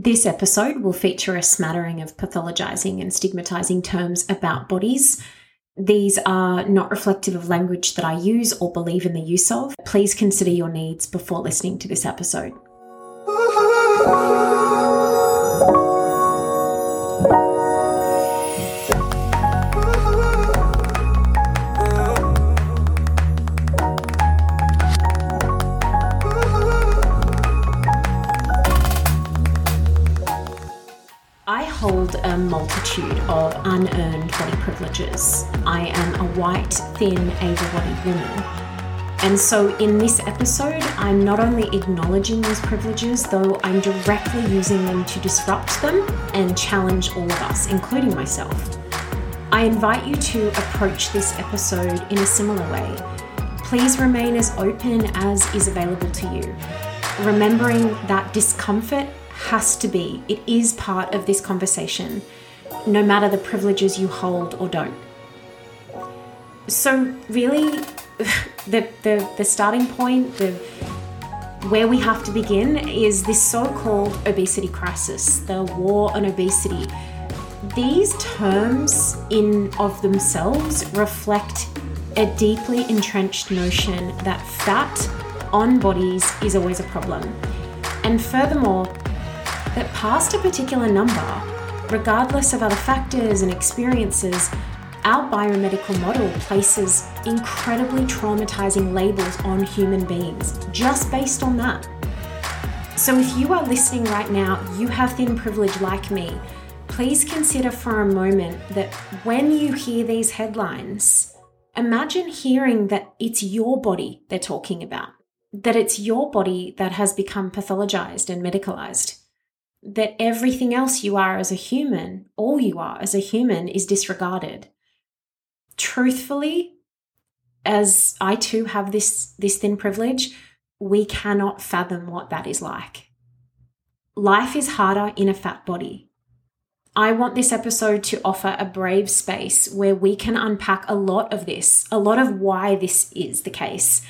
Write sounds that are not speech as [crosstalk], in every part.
This episode will feature a smattering of pathologizing and stigmatizing terms about bodies. These are not reflective of language that I use or believe in the use of. Please consider your needs before listening to this episode. [laughs] hold a multitude of unearned body privileges. I am a white, thin, able bodied woman. And so, in this episode, I'm not only acknowledging these privileges, though I'm directly using them to disrupt them and challenge all of us, including myself. I invite you to approach this episode in a similar way. Please remain as open as is available to you, remembering that discomfort has to be, it is part of this conversation, no matter the privileges you hold or don't. So, really, [laughs] the, the, the starting point, the where we have to begin is this so called obesity crisis, the war on obesity. These terms, in of themselves, reflect a deeply entrenched notion that fat on bodies is always a problem. And furthermore, that past a particular number, regardless of other factors and experiences, our biomedical model places incredibly traumatizing labels on human beings just based on that. So, if you are listening right now, you have thin privilege like me, please consider for a moment that when you hear these headlines, imagine hearing that it's your body they're talking about, that it's your body that has become pathologized and medicalized that everything else you are as a human, all you are as a human, is disregarded. Truthfully, as I too have this, this thin privilege, we cannot fathom what that is like. Life is harder in a fat body. I want this episode to offer a brave space where we can unpack a lot of this, a lot of why this is the case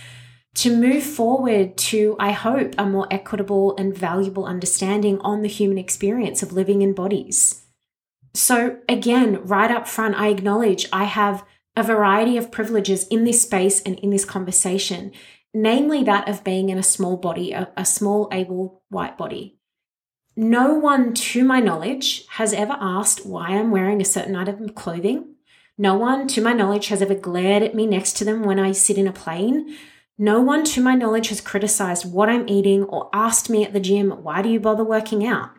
to move forward to, I hope, a more equitable and valuable understanding on the human experience of living in bodies. So, again, right up front, I acknowledge I have a variety of privileges in this space and in this conversation, namely that of being in a small body, a, a small, able white body. No one, to my knowledge, has ever asked why I'm wearing a certain item of clothing. No one, to my knowledge, has ever glared at me next to them when I sit in a plane no one, to my knowledge, has criticized what I'm eating or asked me at the gym, why do you bother working out?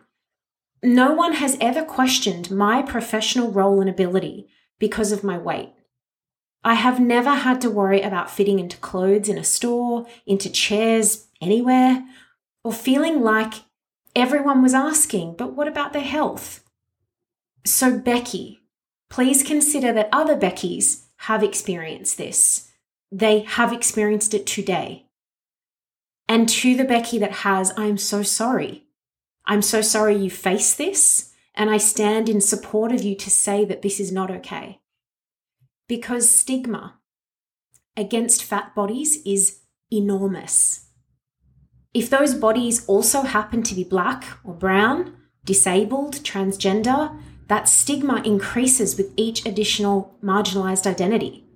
No one has ever questioned my professional role and ability because of my weight. I have never had to worry about fitting into clothes in a store, into chairs, anywhere, or feeling like everyone was asking, but what about their health? So, Becky, please consider that other Beckys have experienced this they have experienced it today. And to the Becky that has, I'm so sorry. I'm so sorry you face this, and I stand in support of you to say that this is not okay. Because stigma against fat bodies is enormous. If those bodies also happen to be black or brown, disabled, transgender, that stigma increases with each additional marginalized identity.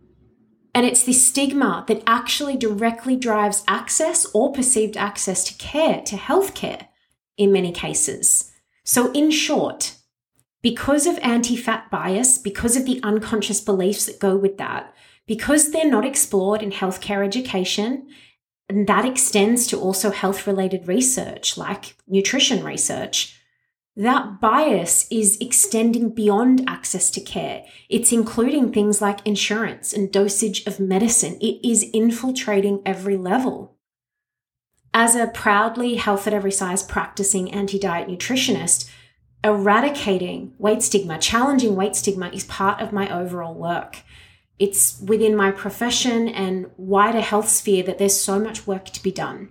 And it's this stigma that actually directly drives access or perceived access to care, to healthcare in many cases. So, in short, because of anti fat bias, because of the unconscious beliefs that go with that, because they're not explored in healthcare education, and that extends to also health related research like nutrition research, that bias is extending beyond access to care. It's including things like insurance and dosage of medicine. It is infiltrating every level. As a proudly health at every size practicing anti diet nutritionist, eradicating weight stigma, challenging weight stigma is part of my overall work. It's within my profession and wider health sphere that there's so much work to be done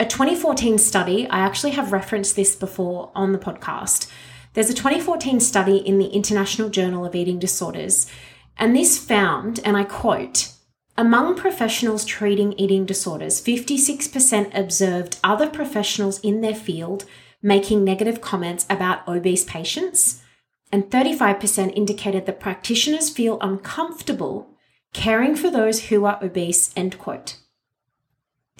a 2014 study, I actually have referenced this before on the podcast. There's a 2014 study in the International Journal of Eating Disorders, and this found, and I quote, among professionals treating eating disorders, 56% observed other professionals in their field making negative comments about obese patients, and 35% indicated that practitioners feel uncomfortable caring for those who are obese, end quote.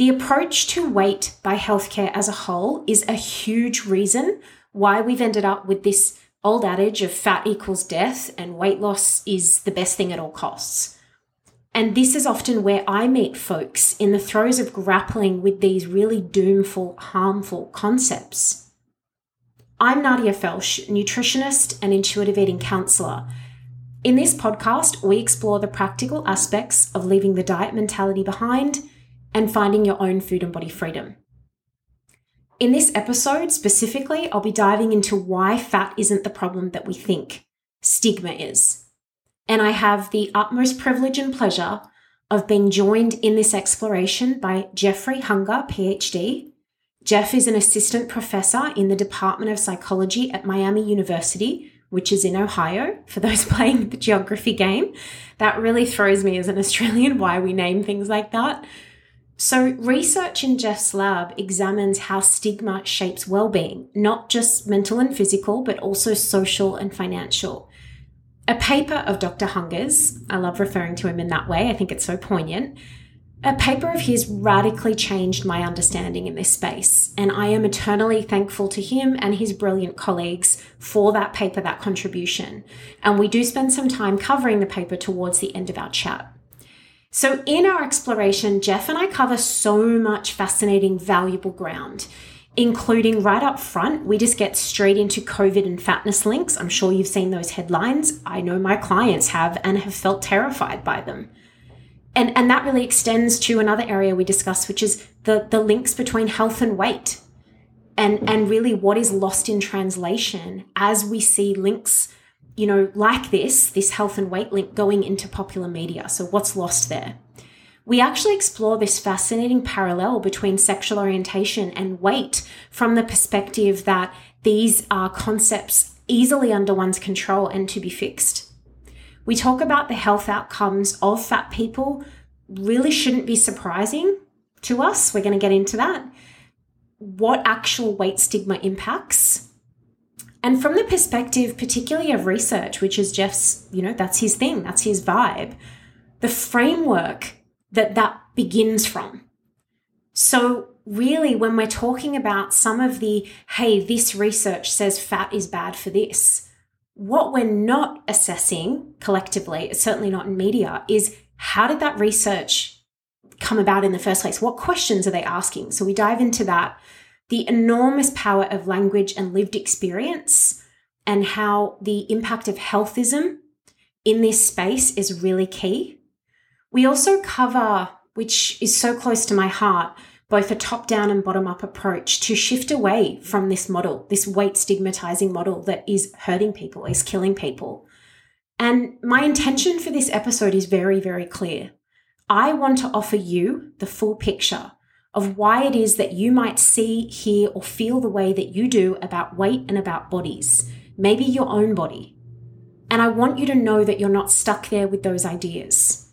The approach to weight by healthcare as a whole is a huge reason why we've ended up with this old adage of fat equals death and weight loss is the best thing at all costs. And this is often where I meet folks in the throes of grappling with these really doomful, harmful concepts. I'm Nadia Felsch, nutritionist and intuitive eating counselor. In this podcast, we explore the practical aspects of leaving the diet mentality behind and finding your own food and body freedom. In this episode specifically, I'll be diving into why fat isn't the problem that we think, stigma is. And I have the utmost privilege and pleasure of being joined in this exploration by Jeffrey Hunger, PhD. Jeff is an assistant professor in the Department of Psychology at Miami University, which is in Ohio, for those [laughs] playing the geography game. That really throws me as an Australian why we name things like that. So, research in Jeff's lab examines how stigma shapes well-being, not just mental and physical, but also social and financial. A paper of Dr. Hunger's, I love referring to him in that way, I think it's so poignant. A paper of his radically changed my understanding in this space, and I am eternally thankful to him and his brilliant colleagues for that paper, that contribution. And we do spend some time covering the paper towards the end of our chat. So, in our exploration, Jeff and I cover so much fascinating, valuable ground, including right up front, we just get straight into COVID and fatness links. I'm sure you've seen those headlines. I know my clients have and have felt terrified by them. And, and that really extends to another area we discuss, which is the, the links between health and weight. And, and really what is lost in translation as we see links you know, like this, this health and weight link going into popular media. So, what's lost there? We actually explore this fascinating parallel between sexual orientation and weight from the perspective that these are concepts easily under one's control and to be fixed. We talk about the health outcomes of fat people, really shouldn't be surprising to us. We're going to get into that. What actual weight stigma impacts and from the perspective, particularly of research, which is Jeff's, you know, that's his thing, that's his vibe, the framework that that begins from. So, really, when we're talking about some of the, hey, this research says fat is bad for this, what we're not assessing collectively, certainly not in media, is how did that research come about in the first place? What questions are they asking? So, we dive into that the enormous power of language and lived experience and how the impact of healthism in this space is really key. We also cover, which is so close to my heart, both a top down and bottom up approach to shift away from this model, this weight stigmatizing model that is hurting people, is killing people. And my intention for this episode is very, very clear. I want to offer you the full picture of why it is that you might see, hear, or feel the way that you do about weight and about bodies, maybe your own body. And I want you to know that you're not stuck there with those ideas.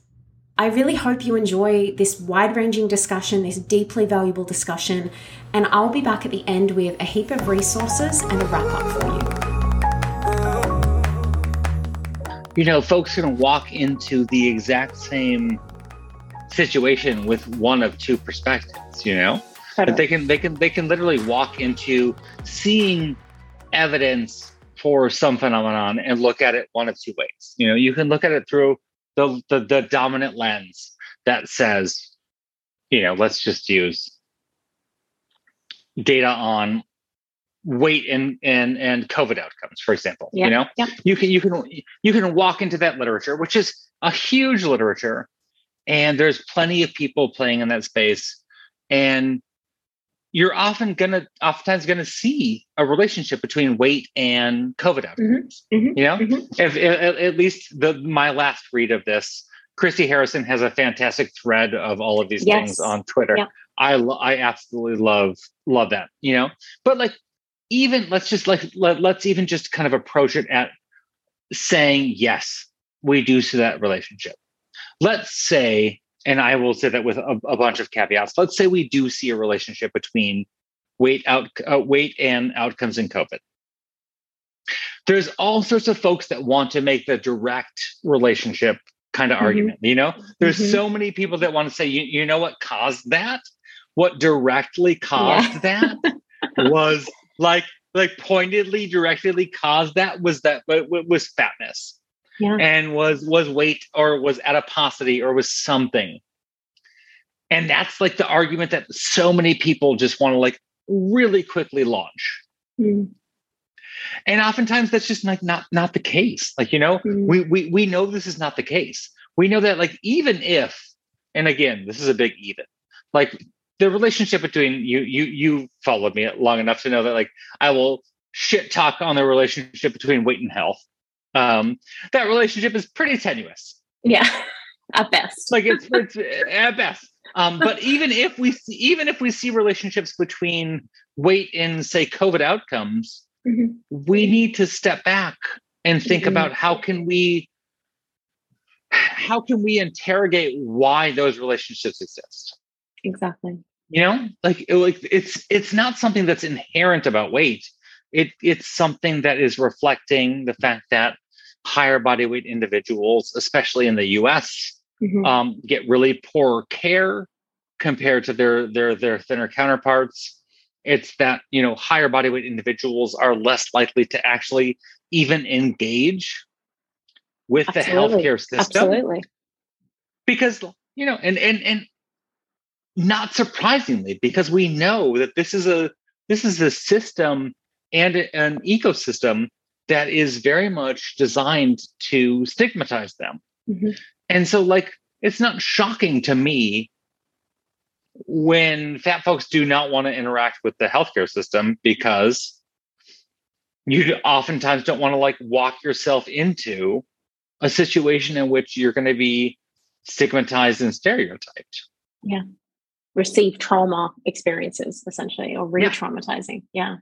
I really hope you enjoy this wide ranging discussion, this deeply valuable discussion, and I'll be back at the end with a heap of resources and a wrap up for you. You know, folks are going to walk into the exact same situation with one of two perspectives you know? But they can they can they can literally walk into seeing evidence for some phenomenon and look at it one of two ways. You know you can look at it through the the, the dominant lens that says you know let's just use data on weight and and and covid outcomes for example you know? yeah. you can you can you can walk into that literature which is a huge literature and there's plenty of people playing in that space and you're often gonna oftentimes gonna see a relationship between weight and covid mm-hmm. outcomes mm-hmm. you know mm-hmm. if, if, at least the my last read of this christy harrison has a fantastic thread of all of these yes. things on twitter yeah. i i absolutely love love that you know but like even let's just like let, let's even just kind of approach it at saying yes we do see that relationship let's say, and I will say that with a, a bunch of caveats, let's say we do see a relationship between weight out uh, weight and outcomes in COVID. There's all sorts of folks that want to make the direct relationship kind of mm-hmm. argument. You know, there's mm-hmm. so many people that want to say, you, you know what caused that? What directly caused yeah. that [laughs] was like like pointedly directly caused that was that but was fatness yeah. and was was weight or was adiposity or was something and that's like the argument that so many people just want to like really quickly launch mm. and oftentimes that's just like not not the case like you know mm. we, we we know this is not the case we know that like even if and again this is a big even like the relationship between you you you followed me long enough to know that like i will shit talk on the relationship between weight and health um that relationship is pretty tenuous. Yeah [laughs] at best. Like it's, [laughs] it's at best. Um, but even if we see, even if we see relationships between weight and say COVID outcomes, mm-hmm. we need to step back and think mm-hmm. about how can we how can we interrogate why those relationships exist? Exactly. You know? Like like it's it's not something that's inherent about weight it it's something that is reflecting the fact that higher body weight individuals especially in the us mm-hmm. um, get really poor care compared to their their their thinner counterparts. It's that you know higher body weight individuals are less likely to actually even engage with Absolutely. the healthcare system. Absolutely. Because you know, and and and not surprisingly, because we know that this is a this is a system and an ecosystem that is very much designed to stigmatize them. Mm-hmm. And so, like, it's not shocking to me when fat folks do not want to interact with the healthcare system because you oftentimes don't want to like walk yourself into a situation in which you're going to be stigmatized and stereotyped. Yeah. Receive trauma experiences essentially or re traumatizing. Yeah. yeah.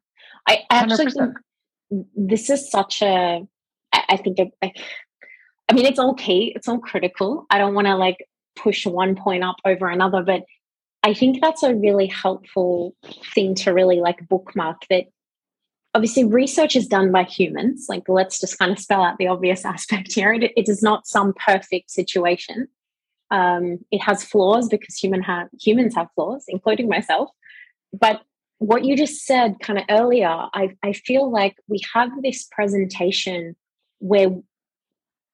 I actually 100%. think this is such a, I think, I, I mean, it's okay. It's all critical. I don't want to like push one point up over another, but I think that's a really helpful thing to really like bookmark that obviously research is done by humans. Like, let's just kind of spell out the obvious [laughs] aspect here. It, it is not some perfect situation. Um, it has flaws because human have humans have flaws, including myself. But what you just said kind of earlier, I, I feel like we have this presentation where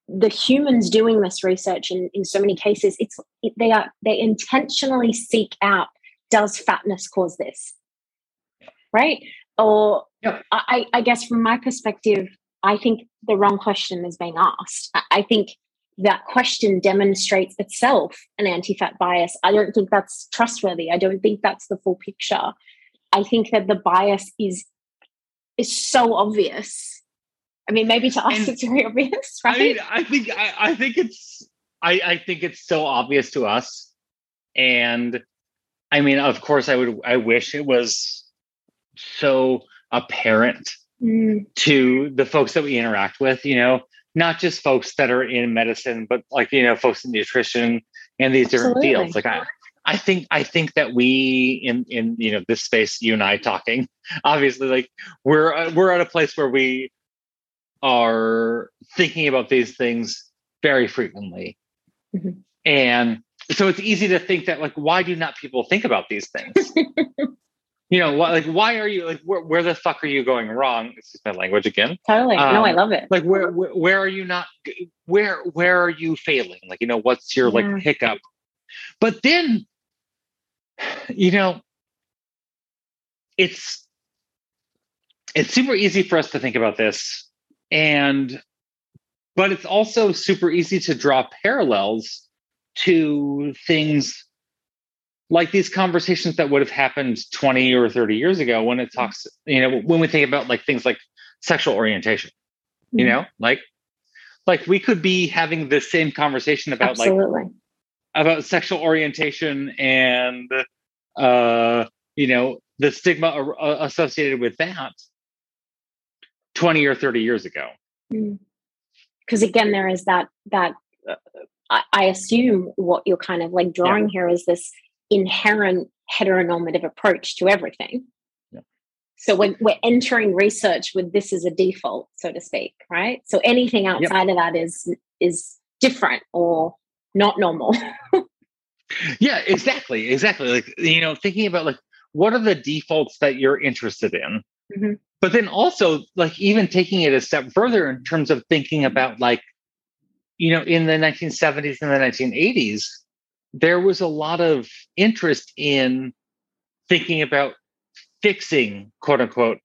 the humans doing this research in, in so many cases it's it, they are they intentionally seek out does fatness cause this? Right? Or yep. I, I guess from my perspective i think the wrong question is being asked. I, I think that question demonstrates itself an anti-fat bias. I don't think that's trustworthy. I don't think that's the full picture i think that the bias is is so obvious I mean, maybe to us and, it's very obvious, right? I, mean, I think I, I think it's I, I think it's so obvious to us, and I mean, of course, I would I wish it was so apparent mm. to the folks that we interact with. You know, not just folks that are in medicine, but like you know, folks in nutrition and these Absolutely. different fields. Like I, I think I think that we in in you know this space, you and I talking, [laughs] obviously, like we're uh, we're at a place where we are thinking about these things very frequently. Mm-hmm. And so it's easy to think that like why do not people think about these things? you know, why, like why are you like where, where the fuck are you going wrong? This is my language again. Totally. Um, no, I love it. Like where, where, where are you not where where are you failing? Like you know what's your yeah. like hiccup? But then you know it's it's super easy for us to think about this and but it's also super easy to draw parallels to things like these conversations that would have happened 20 or 30 years ago when it talks you know when we think about like things like sexual orientation you mm-hmm. know like like we could be having the same conversation about Absolutely. like about sexual orientation and uh you know the stigma associated with that 20 or 30 years ago because mm. again there is that that uh, I, I, assume what you're kind of like drawing yeah. here is this inherent heteronormative approach to everything yeah. So we're, we're entering research with this as a default, so to speak, right? So anything outside yep. of that is is different or not normal. [laughs] yeah, exactly, exactly. Like you know, thinking about like what are the defaults that you're interested in, mm-hmm. but then also like even taking it a step further in terms of thinking about like you know in the 1970s and the 1980s there was a lot of interest in thinking about fixing quote unquote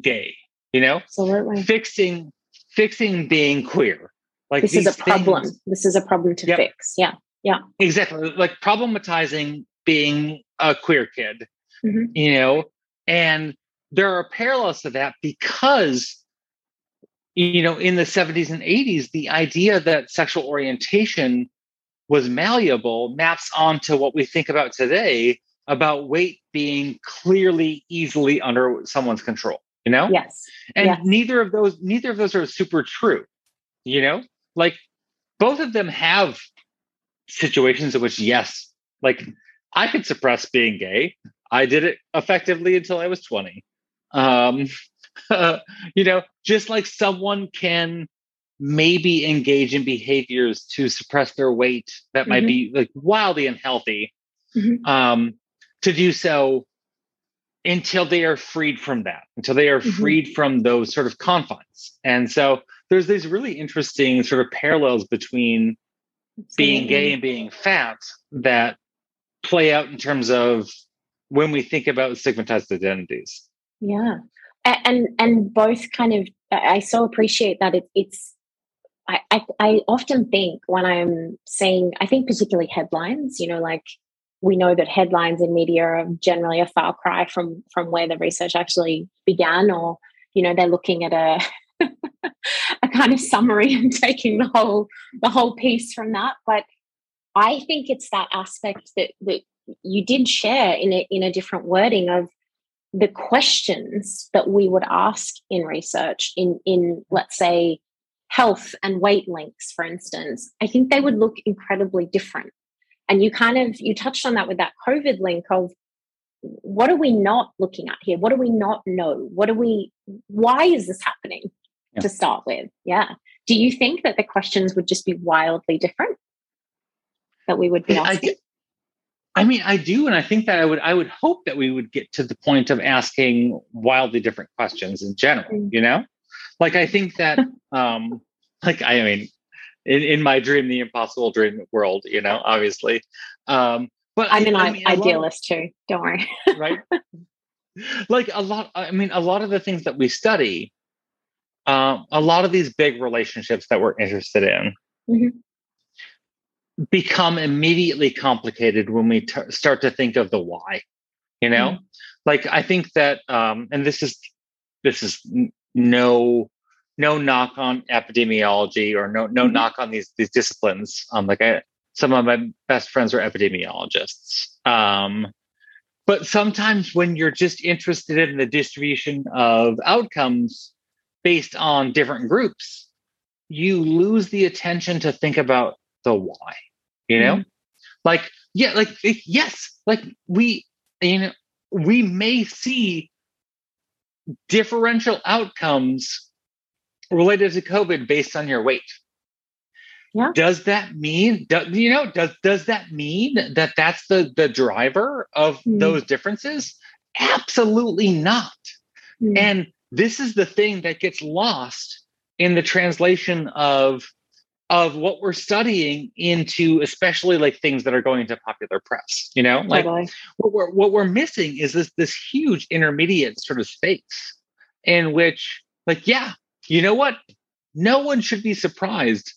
gay you know absolutely fixing fixing being queer like this is a problem. things, this is a problem to yep. fix. Yeah. Yeah. Exactly. Like problematizing being a queer kid mm-hmm. you know? And there are parallels to that because you know in the 70s and 80s the idea that sexual orientation was malleable maps onto what we think about today about weight being clearly easily under someone's control you know? Yes. And yes. neither of those neither of those are super true you know like both of them have situations in which yes like i could suppress being gay i did it effectively until i was 20 um [laughs] you know just like someone can maybe engage in behaviors to suppress their weight that mm-hmm. might be like wildly unhealthy mm-hmm. um, to do so until they are freed from that until they are mm-hmm. freed from those sort of confines and so there's these really interesting sort of parallels between being gay and being fat that play out in terms of when we think about stigmatized identities. Yeah. And and both kind of i so appreciate that it, it's I, I, I often think when I'm seeing, I think particularly headlines, you know, like we know that headlines in media are generally a far cry from from where the research actually began, or you know, they're looking at a kind of summary and [laughs] taking the whole the whole piece from that. But I think it's that aspect that that you did share in a in a different wording of the questions that we would ask in research in in let's say health and weight links, for instance, I think they would look incredibly different. And you kind of you touched on that with that COVID link of what are we not looking at here? What do we not know? What are we why is this happening yeah. to start with? Yeah. Do you think that the questions would just be wildly different? That we would be asking? I, I mean, I do, and I think that I would I would hope that we would get to the point of asking wildly different questions in general, mm. you know? like I think that [laughs] um like I mean in, in my dream, the impossible dream world, you know, obviously. Um but I'm an I, mean, idealist too. Don't worry. right. [laughs] Like a lot, I mean, a lot of the things that we study, um, a lot of these big relationships that we're interested in mm-hmm. become immediately complicated when we t- start to think of the why. You know, mm-hmm. like I think that, um, and this is this is no no knock on epidemiology or no no mm-hmm. knock on these these disciplines. Um, like I, some of my best friends are epidemiologists. Um, but sometimes when you're just interested in the distribution of outcomes based on different groups, you lose the attention to think about the why. You know, mm-hmm. like yeah, like yes, like we you know we may see differential outcomes related to COVID based on your weight. Yeah. Does that mean, do, you know, does does that mean that that's the the driver of mm. those differences? Absolutely not. Mm. And this is the thing that gets lost in the translation of of what we're studying into especially like things that are going into popular press you know like totally. what we're what we're missing is this this huge intermediate sort of space in which like yeah you know what no one should be surprised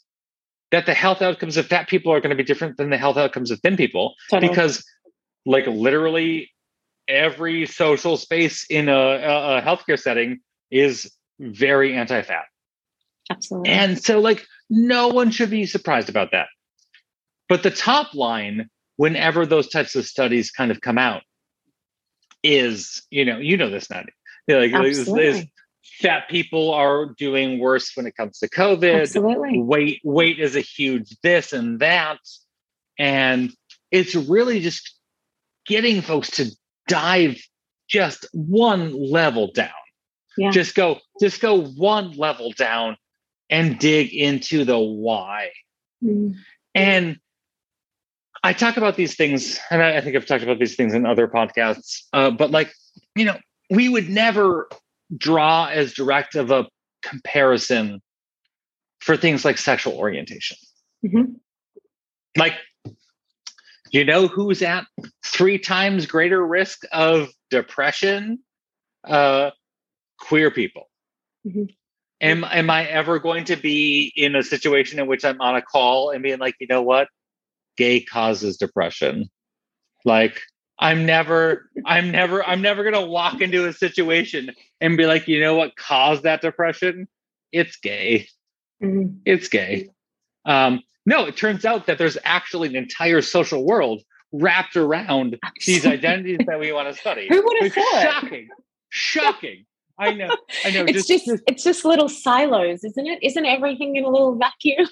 that the health outcomes of fat people are going to be different than the health outcomes of thin people totally. because like literally every social space in a, a, a healthcare setting is very anti-fat absolutely and so like no one should be surprised about that. But the top line, whenever those types of studies kind of come out, is you know you know this now. Like, is, is fat people are doing worse when it comes to COVID. Absolutely. Weight weight is a huge this and that, and it's really just getting folks to dive just one level down. Yeah. Just go, just go one level down and dig into the why. Mm. And I talk about these things, and I, I, think I've talked about these things in other podcasts. Uh, but like, you know, we would never draw as direct of a comparison for things like sexual orientation. Mm-hmm. Like, you know who's at three times greater risk of depression? Uh, queer people. Mm-hmm. Am am I ever going to be in a situation in which I'm on a call and being like, you know what, gay causes depression? Like, I'm never, I'm never, I'm never gonna walk into a situation and be like, you know what caused that depression? It's gay. Mm-hmm. It's gay. Um, no, it turns out that there's actually an entire social world wrapped around these identities that we want to study. Who would have thought? Shocking. Shocking. I know. I know. It's just, just, just, it's just little silos, isn't it? Isn't everything in a little vacuum?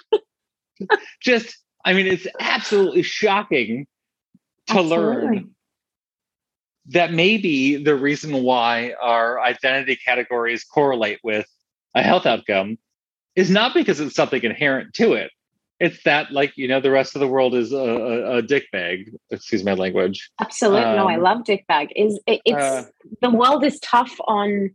[laughs] just I mean, it's absolutely shocking to absolutely. learn that maybe the reason why our identity categories correlate with a health outcome is not because it's something inherent to it. It's that, like, you know, the rest of the world is a, a, a dick bag. Excuse my language. Absolutely. Um, no, I um, love dick bag. Is it, it's uh, the world is tough on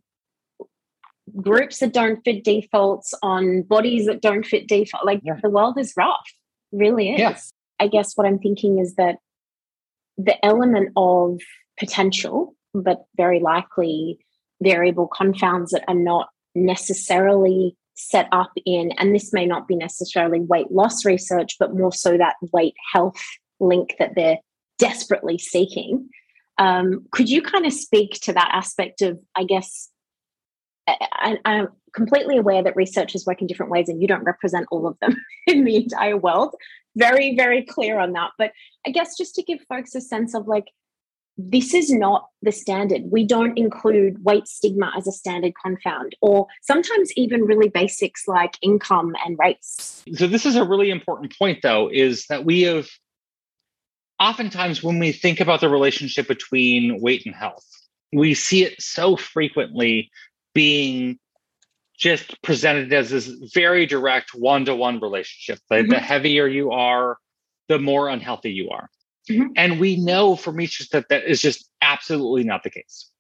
groups that don't fit defaults, on bodies that don't fit default. Like yeah. the world is rough, really is. Yeah. I guess what I'm thinking is that the element of potential, but very likely variable confounds that are not necessarily set up in, and this may not be necessarily weight loss research, but more so that weight health link that they're desperately seeking. Um, could you kind of speak to that aspect of, I guess, I, I'm completely aware that researchers work in different ways and you don't represent all of them [laughs] in the entire world. Very, very clear on that. But I guess just to give folks a sense of like, this is not the standard. We don't include weight stigma as a standard confound, or sometimes even really basics like income and race. So, this is a really important point, though, is that we have oftentimes when we think about the relationship between weight and health, we see it so frequently being just presented as this very direct one to one relationship. The, mm-hmm. the heavier you are, the more unhealthy you are. Mm-hmm. And we know from research that that is just absolutely not the case.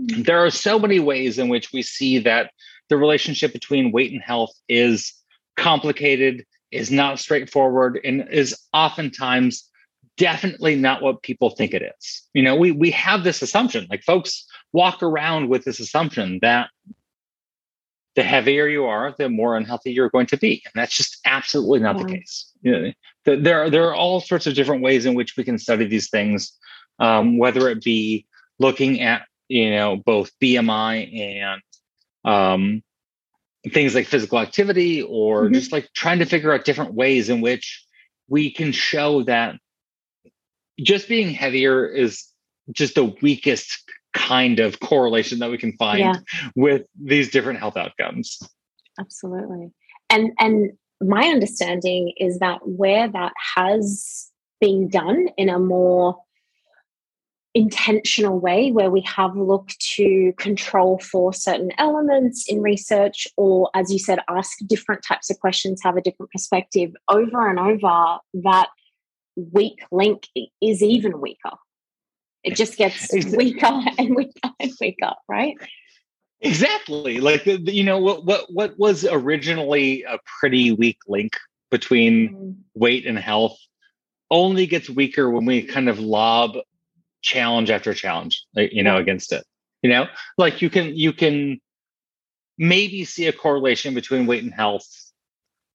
Mm-hmm. There are so many ways in which we see that the relationship between weight and health is complicated, is not straightforward, and is oftentimes definitely not what people think it is. You know, we we have this assumption, like folks walk around with this assumption that the heavier you are, the more unhealthy you're going to be, and that's just absolutely not yeah. the case. You know, there are there are all sorts of different ways in which we can study these things, um, whether it be looking at you know both BMI and um, things like physical activity, or mm-hmm. just like trying to figure out different ways in which we can show that just being heavier is just the weakest kind of correlation that we can find yeah. with these different health outcomes. Absolutely. And and my understanding is that where that has been done in a more intentional way where we have looked to control for certain elements in research or as you said ask different types of questions have a different perspective over and over that weak link is even weaker it just gets [laughs] weaker [laughs] and weaker and weaker right Exactly. Like the, the, you know what what what was originally a pretty weak link between mm. weight and health only gets weaker when we kind of lob challenge after challenge, you know, against it. You know, like you can you can maybe see a correlation between weight and health,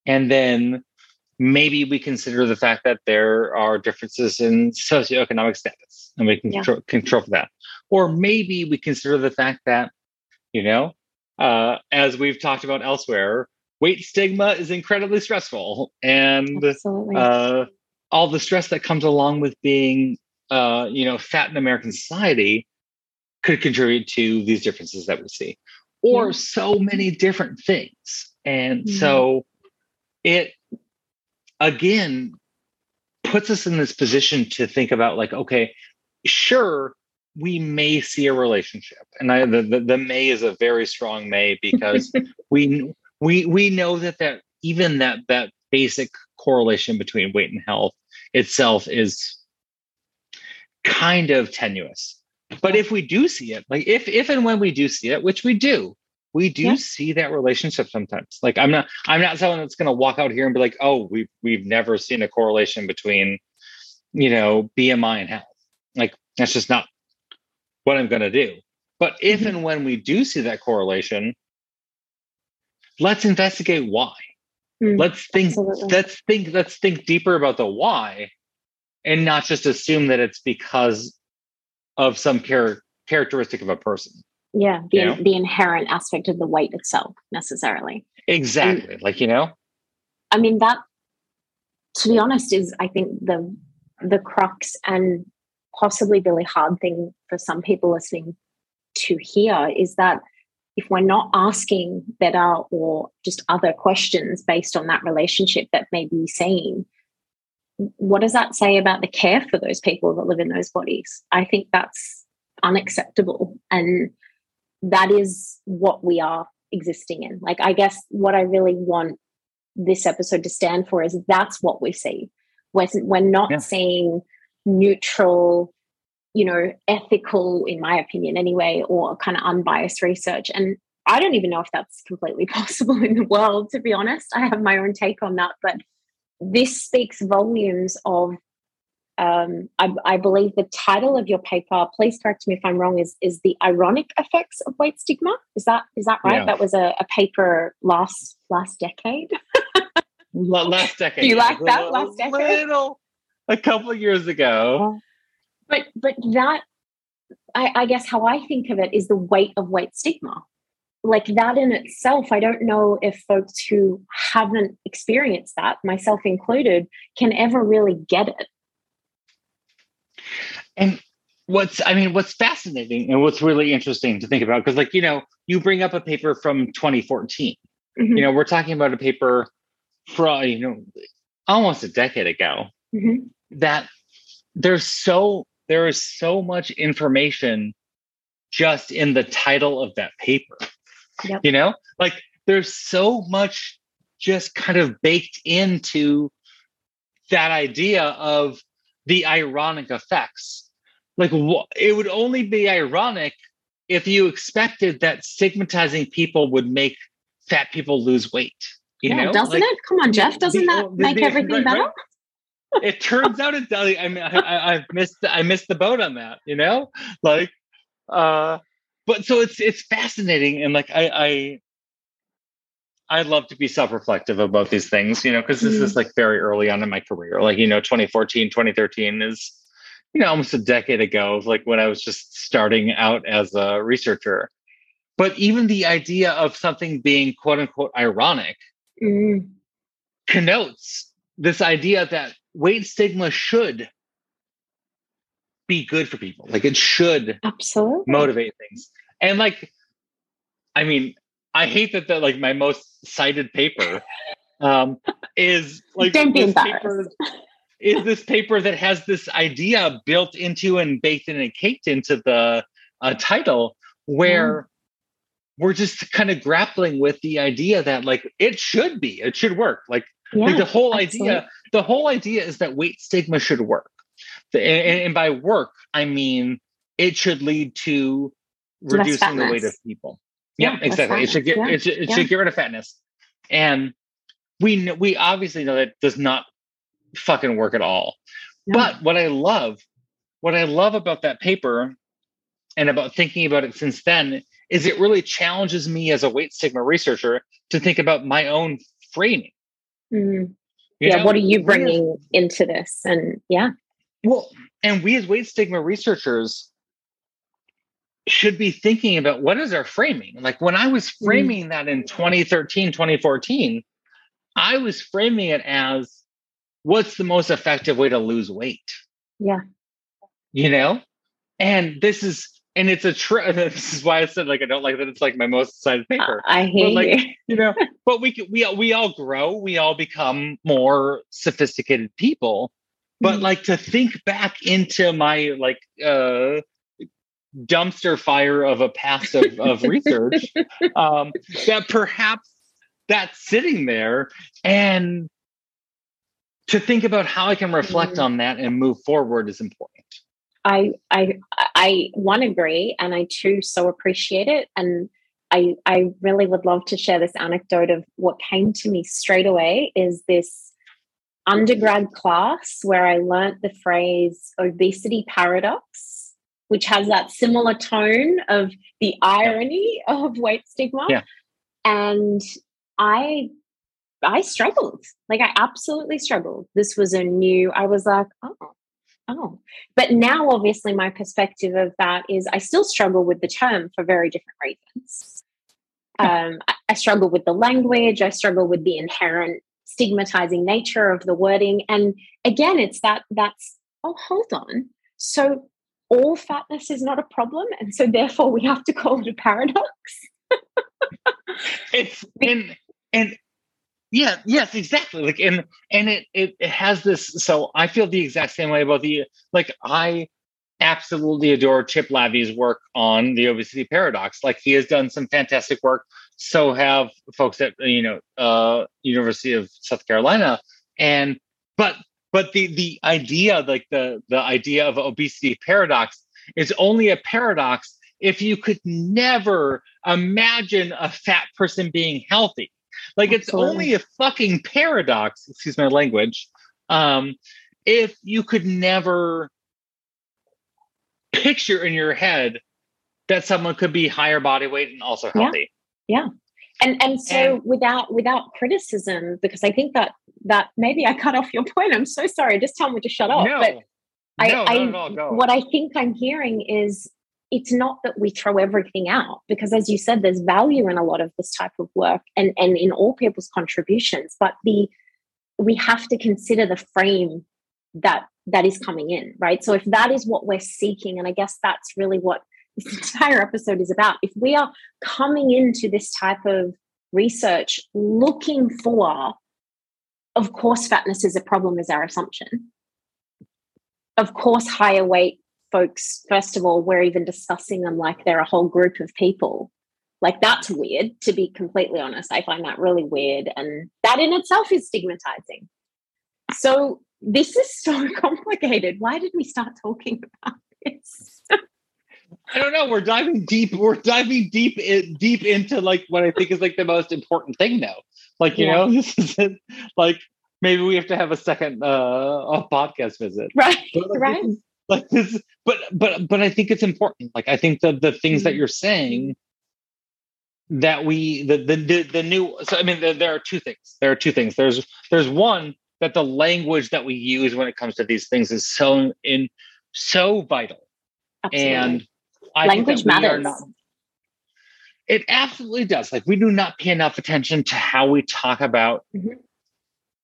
and then maybe we consider the fact that there are differences in socioeconomic status, and we can yeah. control, control for that. Or maybe we consider the fact that you know uh, as we've talked about elsewhere weight stigma is incredibly stressful and uh, all the stress that comes along with being uh, you know fat in american society could contribute to these differences that we see or yeah. so many different things and mm-hmm. so it again puts us in this position to think about like okay sure we may see a relationship. And I, the, the, the may is a very strong may because [laughs] we we we know that that even that that basic correlation between weight and health itself is kind of tenuous. But if we do see it like if if and when we do see it which we do we do yeah. see that relationship sometimes like i'm not i'm not someone that's going to walk out here and be like oh we've we've never seen a correlation between you know bmi and health like that's just not what i'm going to do but if mm-hmm. and when we do see that correlation let's investigate why mm, let's think absolutely. let's think let's think deeper about the why and not just assume that it's because of some char- characteristic of a person yeah the, you know? the inherent aspect of the weight itself necessarily. Exactly and, like you know? I mean that to be honest is i think the the crux and possibly really hard thing for some people listening to hear is that if we're not asking better or just other questions based on that relationship that may be seen what does that say about the care for those people that live in those bodies? I think that's unacceptable and that is what we are existing in. Like, I guess what I really want this episode to stand for is that's what we see. We're, we're not yeah. seeing neutral, you know, ethical, in my opinion anyway, or kind of unbiased research. And I don't even know if that's completely [laughs] possible in the world, to be honest. I have my own take on that. But this speaks volumes of um, I, I, believe the title of your paper, please correct me if I'm wrong, is is the ironic effects of weight stigma. Is that is that right? Yeah. That was a, a, paper last last decade. last decade. Do you like that last decade? Little, a couple of years ago. But but that I, I guess how I think of it is the weight of weight stigma. Like that in itself, I don't know if folks who haven't experienced that, myself included, can ever really get it and what's I mean, what's fascinating and what's really interesting to think about, because like, you know, you bring up a paper from 2014. Mm-hmm. You know, we're talking about a paper from, you know, almost a decade ago mm-hmm. that there's so there is so much information just in the title of that paper. Yep. You know, like there's so much just kind of baked into that idea of the ironic effects. Like it would only be ironic if you expected that stigmatizing people would make fat people lose weight. You yeah, know? doesn't like, it? Come on, Jeff. Doesn't the, that the, make the, everything right, better? Right. [laughs] it turns out it does. I mean, I, I, I missed I missed the boat on that. You know, like, uh, but so it's it's fascinating and like I I I love to be self-reflective about these things, you know, because this mm. is like very early on in my career. Like, you know, 2014, 2013 is, you know, almost a decade ago, like when I was just starting out as a researcher. But even the idea of something being quote unquote ironic mm. connotes this idea that weight stigma should be good for people. Like it should absolutely motivate things. And like, I mean, I hate that the like my most cited paper um, is like Don't this paper is this paper that has this idea built into and baked in and caked into the uh, title where mm. we're just kind of grappling with the idea that like it should be it should work. Like, yeah, like the whole absolutely. idea the whole idea is that weight stigma should work. And, and by work i mean it should lead to reducing the weight of people yeah, exactly. It should get yeah. it, should, it yeah. should get rid of fatness, and we know, we obviously know that does not fucking work at all. No. But what I love, what I love about that paper, and about thinking about it since then, is it really challenges me as a weight stigma researcher to think about my own framing. Mm-hmm. Yeah, know? what are you bringing into this? And yeah, well, and we as weight stigma researchers should be thinking about what is our framing like when i was mm-hmm. framing that in 2013 2014 i was framing it as what's the most effective way to lose weight yeah you know and this is and it's a trip. [laughs] This is why I said like I don't like that. It's like my most cited paper. I hate like, you. you know, [laughs] but we we we all grow. We all become more sophisticated people. But mm like to think back into my like uh dumpster fire of a past of, of [laughs] research um, that perhaps that's sitting there and to think about how I can reflect mm. on that and move forward is important. I I I one agree and I too so appreciate it and I I really would love to share this anecdote of what came to me straight away is this undergrad class where I learnt the phrase obesity paradox which has that similar tone of the irony of weight stigma yeah. and I I struggled. Like I absolutely struggled. This was a new, I was like, oh, oh. But now obviously my perspective of that is I still struggle with the term for very different reasons. Um, I, I struggle with the language, I struggle with the inherent stigmatizing nature of the wording. And again, it's that that's, oh, hold on. So all fatness is not a problem. And so therefore we have to call it a paradox. [laughs] it's [laughs] and and yeah, yes, exactly. Like and and it, it it has this so I feel the exact same way about the like I absolutely adore Chip Lavie's work on the obesity paradox. Like he has done some fantastic work. So have folks at you know uh University of South Carolina. And but but the the idea, like the the idea of obesity paradox is only a paradox if you could never imagine a fat person being healthy like it's only a fucking paradox, excuse my language. Um, if you could never picture in your head that someone could be higher body weight and also healthy. Yeah. yeah. And and so and, without without criticism, because I think that that maybe I cut off your point. I'm so sorry. Just tell me to shut up. No, but I, no, I what I think I'm hearing is it's not that we throw everything out because as you said there's value in a lot of this type of work and and in all people's contributions but the we have to consider the frame that that is coming in right so if that is what we're seeking and i guess that's really what this [laughs] entire episode is about if we are coming into this type of research looking for of course fatness is a problem is our assumption of course higher weight folks, first of all, we're even discussing them like they're a whole group of people. Like that's weird, to be completely honest. I find that really weird. And that in itself is stigmatizing. So this is so [laughs] complicated. Why did we start talking about this? [laughs] I don't know. We're diving deep. We're diving deep in, deep into like what I think is like the most important thing now. Like you yeah. know, [laughs] this is it. like maybe we have to have a second uh a podcast visit. [laughs] Right. Like, right. This is, like this but but but i think it's important like i think the the things mm-hmm. that you're saying that we the the the, the new so i mean there, there, are two things there are two things there's there's one that the language that we use when it comes to these things is so in so vital absolutely. and I language matters not, it absolutely does like we do not pay enough attention to how we talk about mm-hmm.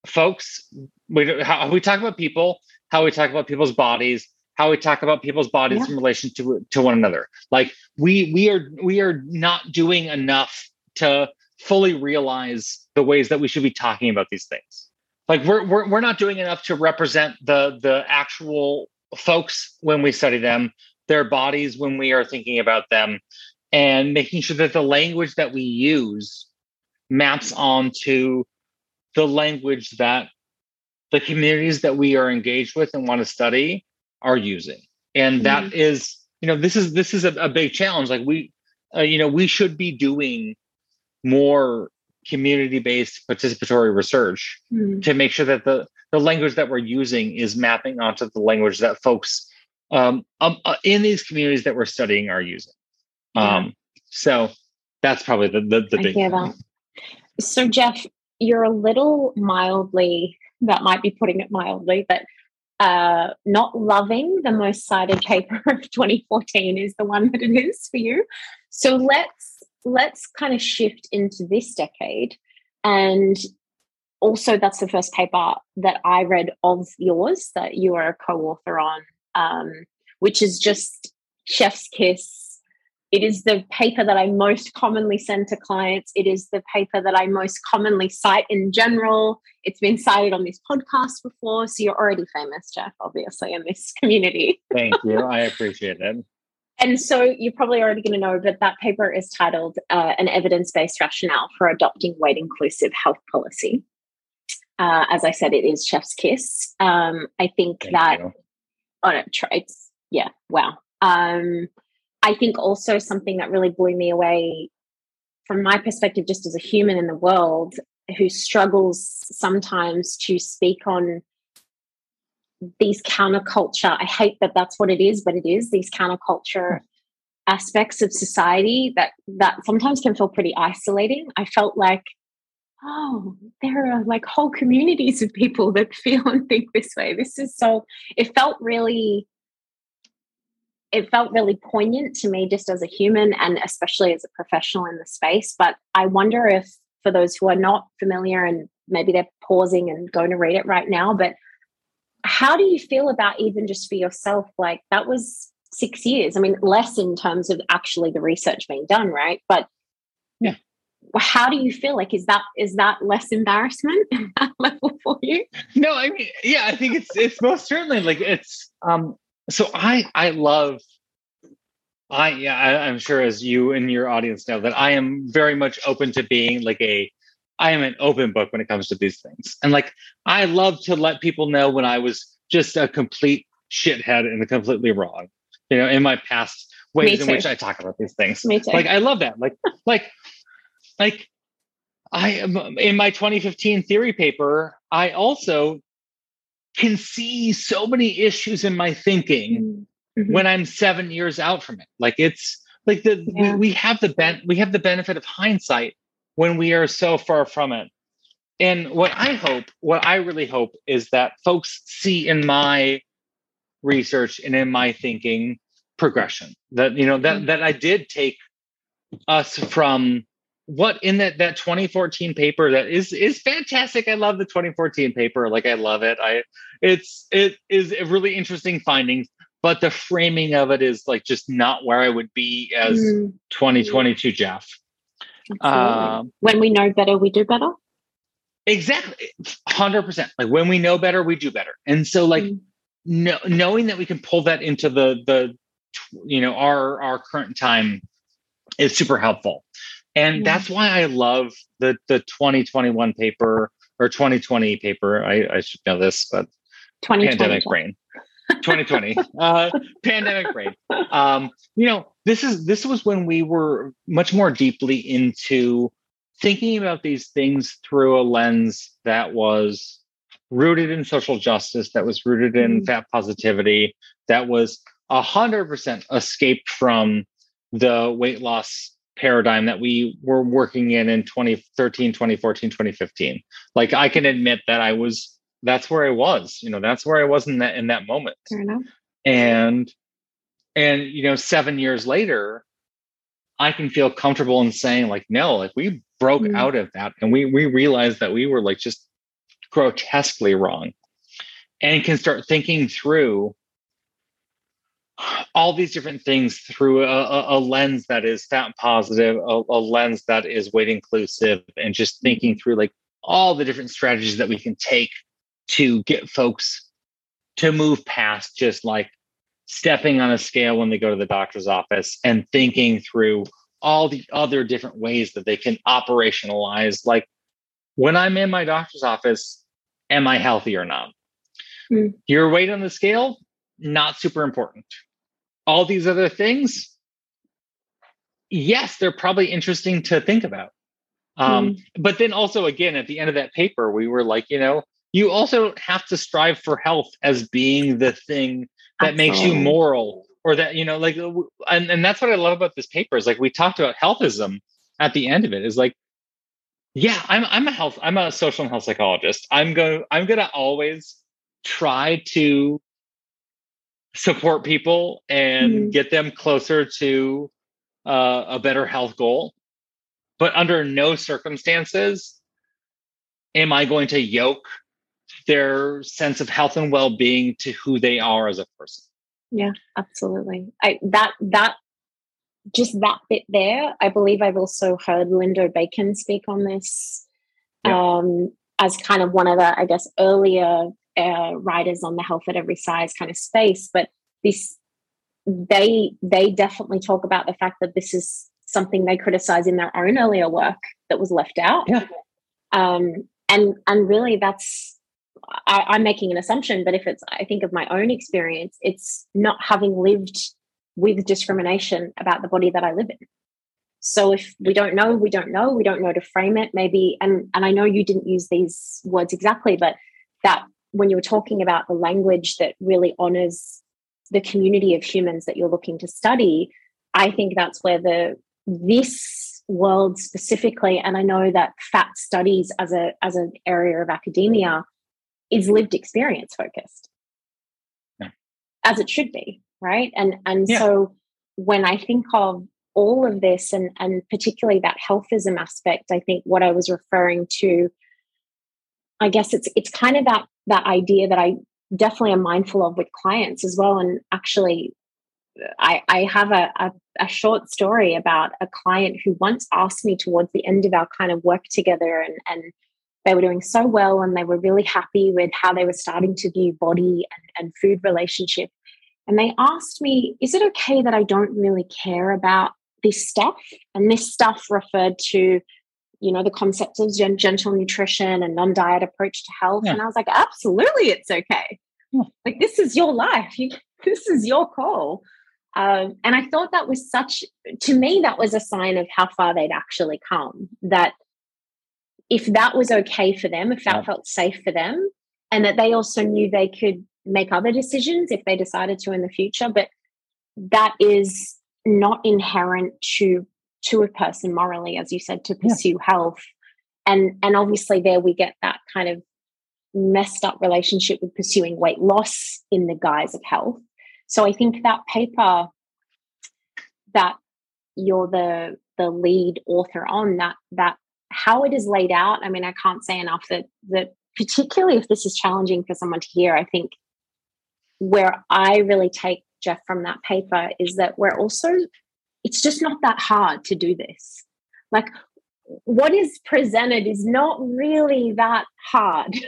folks we how we talk about people how we talk about people's bodies how we talk about people's bodies yeah. in relation to to one another. Like we we are we are not doing enough to fully realize the ways that we should be talking about these things. Like we're we're we're not doing enough to represent the the actual folks when we study them, their bodies when we are thinking about them, and making sure that the language that we use maps onto the language that the communities that we are engaged with and want to study are using and that mm-hmm. is you know this is this is a, a big challenge like we uh, you know we should be doing more community based participatory research mm-hmm. to make sure that the the language that we're using is mapping onto the language that folks um, um uh, in these communities that we're studying are using yeah. um so that's probably the the, the big so jeff you're a little mildly that might be putting it mildly but uh, not loving the most cited paper of 2014 is the one that it is for you. So let's let's kind of shift into this decade, and also that's the first paper that I read of yours that you are a co-author on, um, which is just Chef's Kiss it is the paper that I most commonly send to clients. It is the paper that I most commonly cite in general. It's been cited on this podcast before. So you're already famous, Jeff, obviously, in this community. [laughs] Thank you. I appreciate it. and so you're probably already going to know, but that paper is titled uh, An Evidence Based Rationale for Adopting Weight Inclusive Health Policy. Uh, as I said, it is Chef's Kiss. Um, I think Thank that, you. It's, yeah, wow. Um, I think also something that really blew me away from my perspective, just as a human in the world who struggles sometimes to speak on these counterculture i hate that that's what it is but it is these counterculture aspects of society that that sometimes can feel pretty isolating i felt like oh there are like whole communities of people that feel and think this way. This is so it felt really it felt really poignant to me just as a human and especially as a professional in the space but i wonder if for those who are not familiar and maybe they're pausing and going to read it right now but how do you feel about even just for yourself like that was six years? I mean less in terms of actually the research being done right? But yeah how do you feel like is that is that less embarrassment that [laughs] level for you no i mean yeah i think it's it's most certainly like it's um so i i love i yeah I, i'm sure as you and your audience know that i am very much open to being like a I am an open book when it comes to these things. And like, I love to let people know when I was just a complete shithead and completely wrong, you know, in my past ways in which I talk about these things. Like, I love that. Like, like, like, I am in my 2015 theory paper, I also can see so many issues in my thinking mm-hmm. when I'm seven years out from it. Like, it's like the yeah. we, we have the ben- we have the benefit of hindsight when we are so far from it. And what I hope, what I really hope is that folks see in my research and in my thinking progression that you know that mm-hmm. that I did take us from what in that that 2014 paper that is is fantastic. I love the 2014 paper. Like I love it. I it's it is a really interesting findings, but the framing of it is like just not where I would be as mm. 2022 Jeff. Um, when we know better, we do better. Exactly, hundred percent. Like when we know better, we do better. And so, like, mm. no, knowing that we can pull that into the the you know our our current time is super helpful. And that's why I love the the 2021 paper or 2020 paper. I, I should know this, but pandemic brain. 2020 [laughs] uh, pandemic brain um, you know this is this was when we were much more deeply into thinking about these things through a lens that was rooted in social justice that was rooted in mm. fat positivity that was 100% escaped from the weight loss paradigm that we were working in in 2013 2014 2015 like i can admit that i was that's where I was. You know, that's where I was in that in that moment. Fair enough. And and you know, seven years later, I can feel comfortable in saying, like, no, like we broke mm. out of that and we we realized that we were like just grotesquely wrong. And can start thinking through all these different things through a, a, a lens that is fat positive, a, a lens that is weight inclusive, and just thinking through like all the different strategies that we can take to get folks to move past just like stepping on a scale when they go to the doctor's office and thinking through all the other different ways that they can operationalize like when i'm in my doctor's office am i healthy or not? Mm. your weight on the scale not super important all these other things yes they're probably interesting to think about um, mm. but then also again at the end of that paper we were like you know you also have to strive for health as being the thing that Absolutely. makes you moral or that you know like and, and that's what i love about this paper is like we talked about healthism at the end of it is like yeah i'm i'm a health i'm a social and health psychologist i'm going i'm going to always try to support people and mm-hmm. get them closer to uh, a better health goal but under no circumstances am i going to yoke their sense of health and well-being to who they are as a person yeah absolutely i that that just that bit there i believe i've also heard linda bacon speak on this yeah. um, as kind of one of the i guess earlier uh, writers on the health at every size kind of space but this they they definitely talk about the fact that this is something they criticize in their own earlier work that was left out. Yeah. Um, and and really that's I, I'm making an assumption, but if it's I think of my own experience, it's not having lived with discrimination about the body that I live in. So if we don't know, we don't know, we don't know to frame it, maybe and and I know you didn't use these words exactly, but that when you were talking about the language that really honors the community of humans that you're looking to study, I think that's where the this world specifically, and I know that fat studies as a as an area of academia is lived experience focused. Yeah. As it should be, right? And and yeah. so when I think of all of this and and particularly that healthism aspect, I think what I was referring to, I guess it's it's kind of that that idea that I definitely am mindful of with clients as well. And actually, I, I have a, a, a, short story about a client who once asked me towards the end of our kind of work together, and, and they were doing so well and they were really happy with how they were starting to view body and, and food relationship. And they asked me, Is it okay that I don't really care about this stuff? And this stuff referred to you know the concepts of gentle nutrition and non-diet approach to health yeah. and i was like absolutely it's okay yeah. like this is your life you, [laughs] this is your call um, and i thought that was such to me that was a sign of how far they'd actually come that if that was okay for them if that yeah. felt safe for them and that they also knew they could make other decisions if they decided to in the future but that is not inherent to to a person morally, as you said, to pursue yeah. health. And and obviously there we get that kind of messed up relationship with pursuing weight loss in the guise of health. So I think that paper that you're the the lead author on that that how it is laid out. I mean, I can't say enough that that particularly if this is challenging for someone to hear, I think where I really take Jeff from that paper is that we're also it's just not that hard to do this. Like what is presented is not really that hard. [laughs]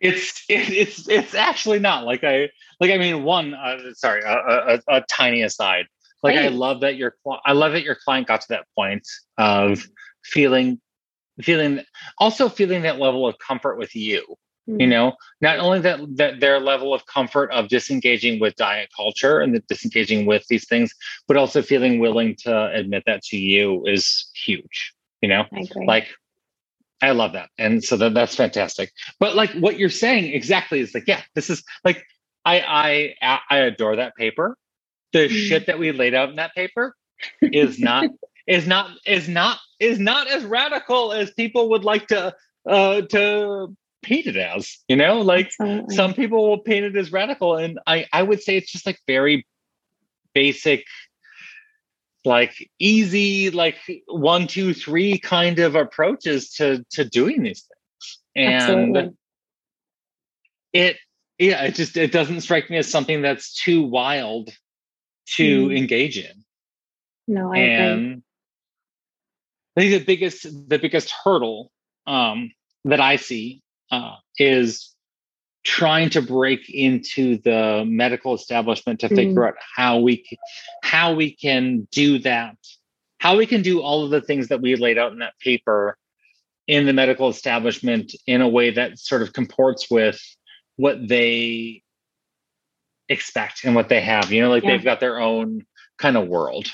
it's it, it's it's actually not like I like I mean one uh, sorry a, a, a, tiny aside like I love that your I love that your client got to that point of feeling feeling also feeling that level of comfort with you Mm-hmm. You know, not only that that their level of comfort of disengaging with diet culture and the disengaging with these things, but also feeling willing to admit that to you is huge. You know, I like I love that. And so that, that's fantastic. But like what you're saying exactly is like, yeah, this is like I I I adore that paper. The mm. shit that we laid out in that paper is not is not is not is not as radical as people would like to uh to paint it as you know like Absolutely. some people will paint it as radical and i i would say it's just like very basic like easy like one two three kind of approaches to to doing these things and Absolutely. it yeah it just it doesn't strike me as something that's too wild to mm. engage in no I and agree. i think the biggest the biggest hurdle um that i see uh, is trying to break into the medical establishment to figure mm. out how we can, how we can do that how we can do all of the things that we laid out in that paper in the medical establishment in a way that sort of comports with what they expect and what they have you know like yeah. they've got their own kind of world